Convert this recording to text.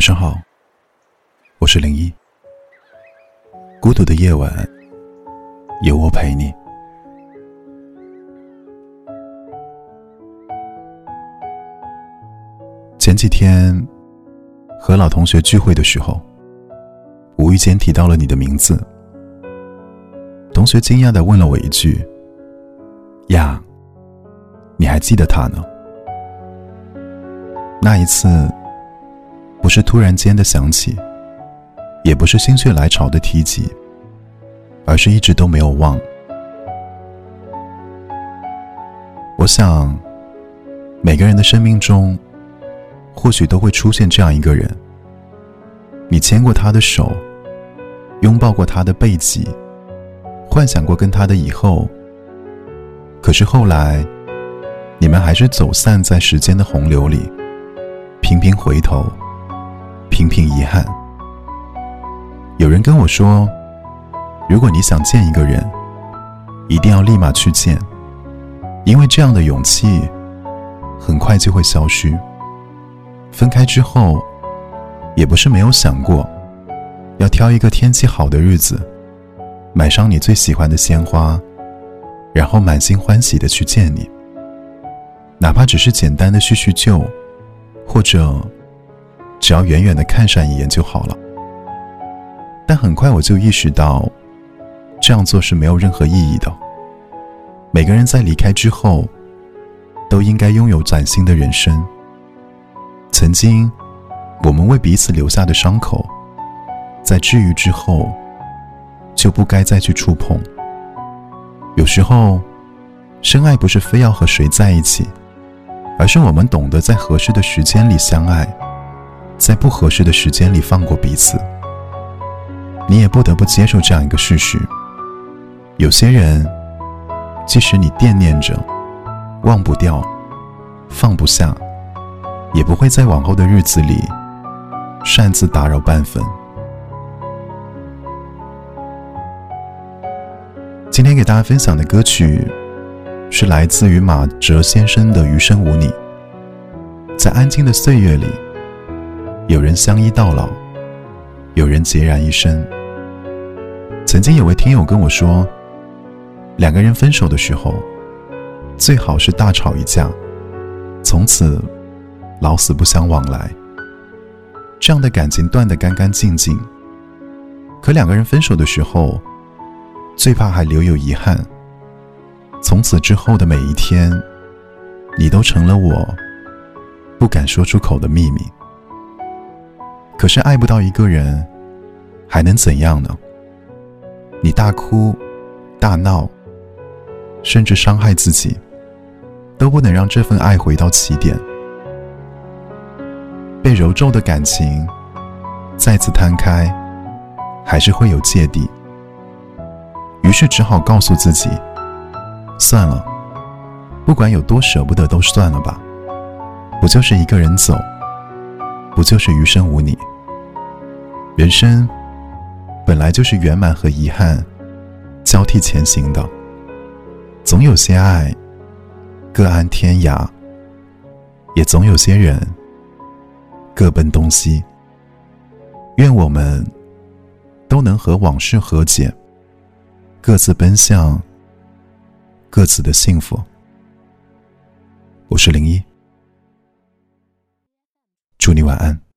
晚上好，我是零一。孤独的夜晚，有我陪你。前几天和老同学聚会的时候，无意间提到了你的名字。同学惊讶的问了我一句：“呀，你还记得他呢？”那一次。是突然间的想起，也不是心血来潮的提及，而是一直都没有忘。我想，每个人的生命中，或许都会出现这样一个人。你牵过他的手，拥抱过他的背脊，幻想过跟他的以后。可是后来，你们还是走散在时间的洪流里，频频回头。频频遗憾。有人跟我说，如果你想见一个人，一定要立马去见，因为这样的勇气很快就会消失。分开之后，也不是没有想过，要挑一个天气好的日子，买上你最喜欢的鲜花，然后满心欢喜的去见你，哪怕只是简单的叙叙旧，或者。只要远远的看上一眼就好了，但很快我就意识到，这样做是没有任何意义的。每个人在离开之后，都应该拥有崭新的人生。曾经，我们为彼此留下的伤口，在治愈之后，就不该再去触碰。有时候，深爱不是非要和谁在一起，而是我们懂得在合适的时间里相爱。在不合适的时间里放过彼此，你也不得不接受这样一个事实：有些人，即使你惦念着、忘不掉、放不下，也不会在往后的日子里擅自打扰半分。今天给大家分享的歌曲，是来自于马哲先生的《余生无你》。在安静的岁月里。有人相依到老，有人孑然一身。曾经有位听友跟我说，两个人分手的时候，最好是大吵一架，从此老死不相往来，这样的感情断得干干净净。可两个人分手的时候，最怕还留有遗憾，从此之后的每一天，你都成了我不敢说出口的秘密。可是爱不到一个人，还能怎样呢？你大哭、大闹，甚至伤害自己，都不能让这份爱回到起点。被揉皱的感情，再次摊开，还是会有芥蒂。于是只好告诉自己：算了，不管有多舍不得，都算了吧。不就是一个人走？不就是余生无你？人生本来就是圆满和遗憾交替前行的，总有些爱各安天涯，也总有些人各奔东西。愿我们都能和往事和解，各自奔向各自的幸福。我是零一，祝你晚安。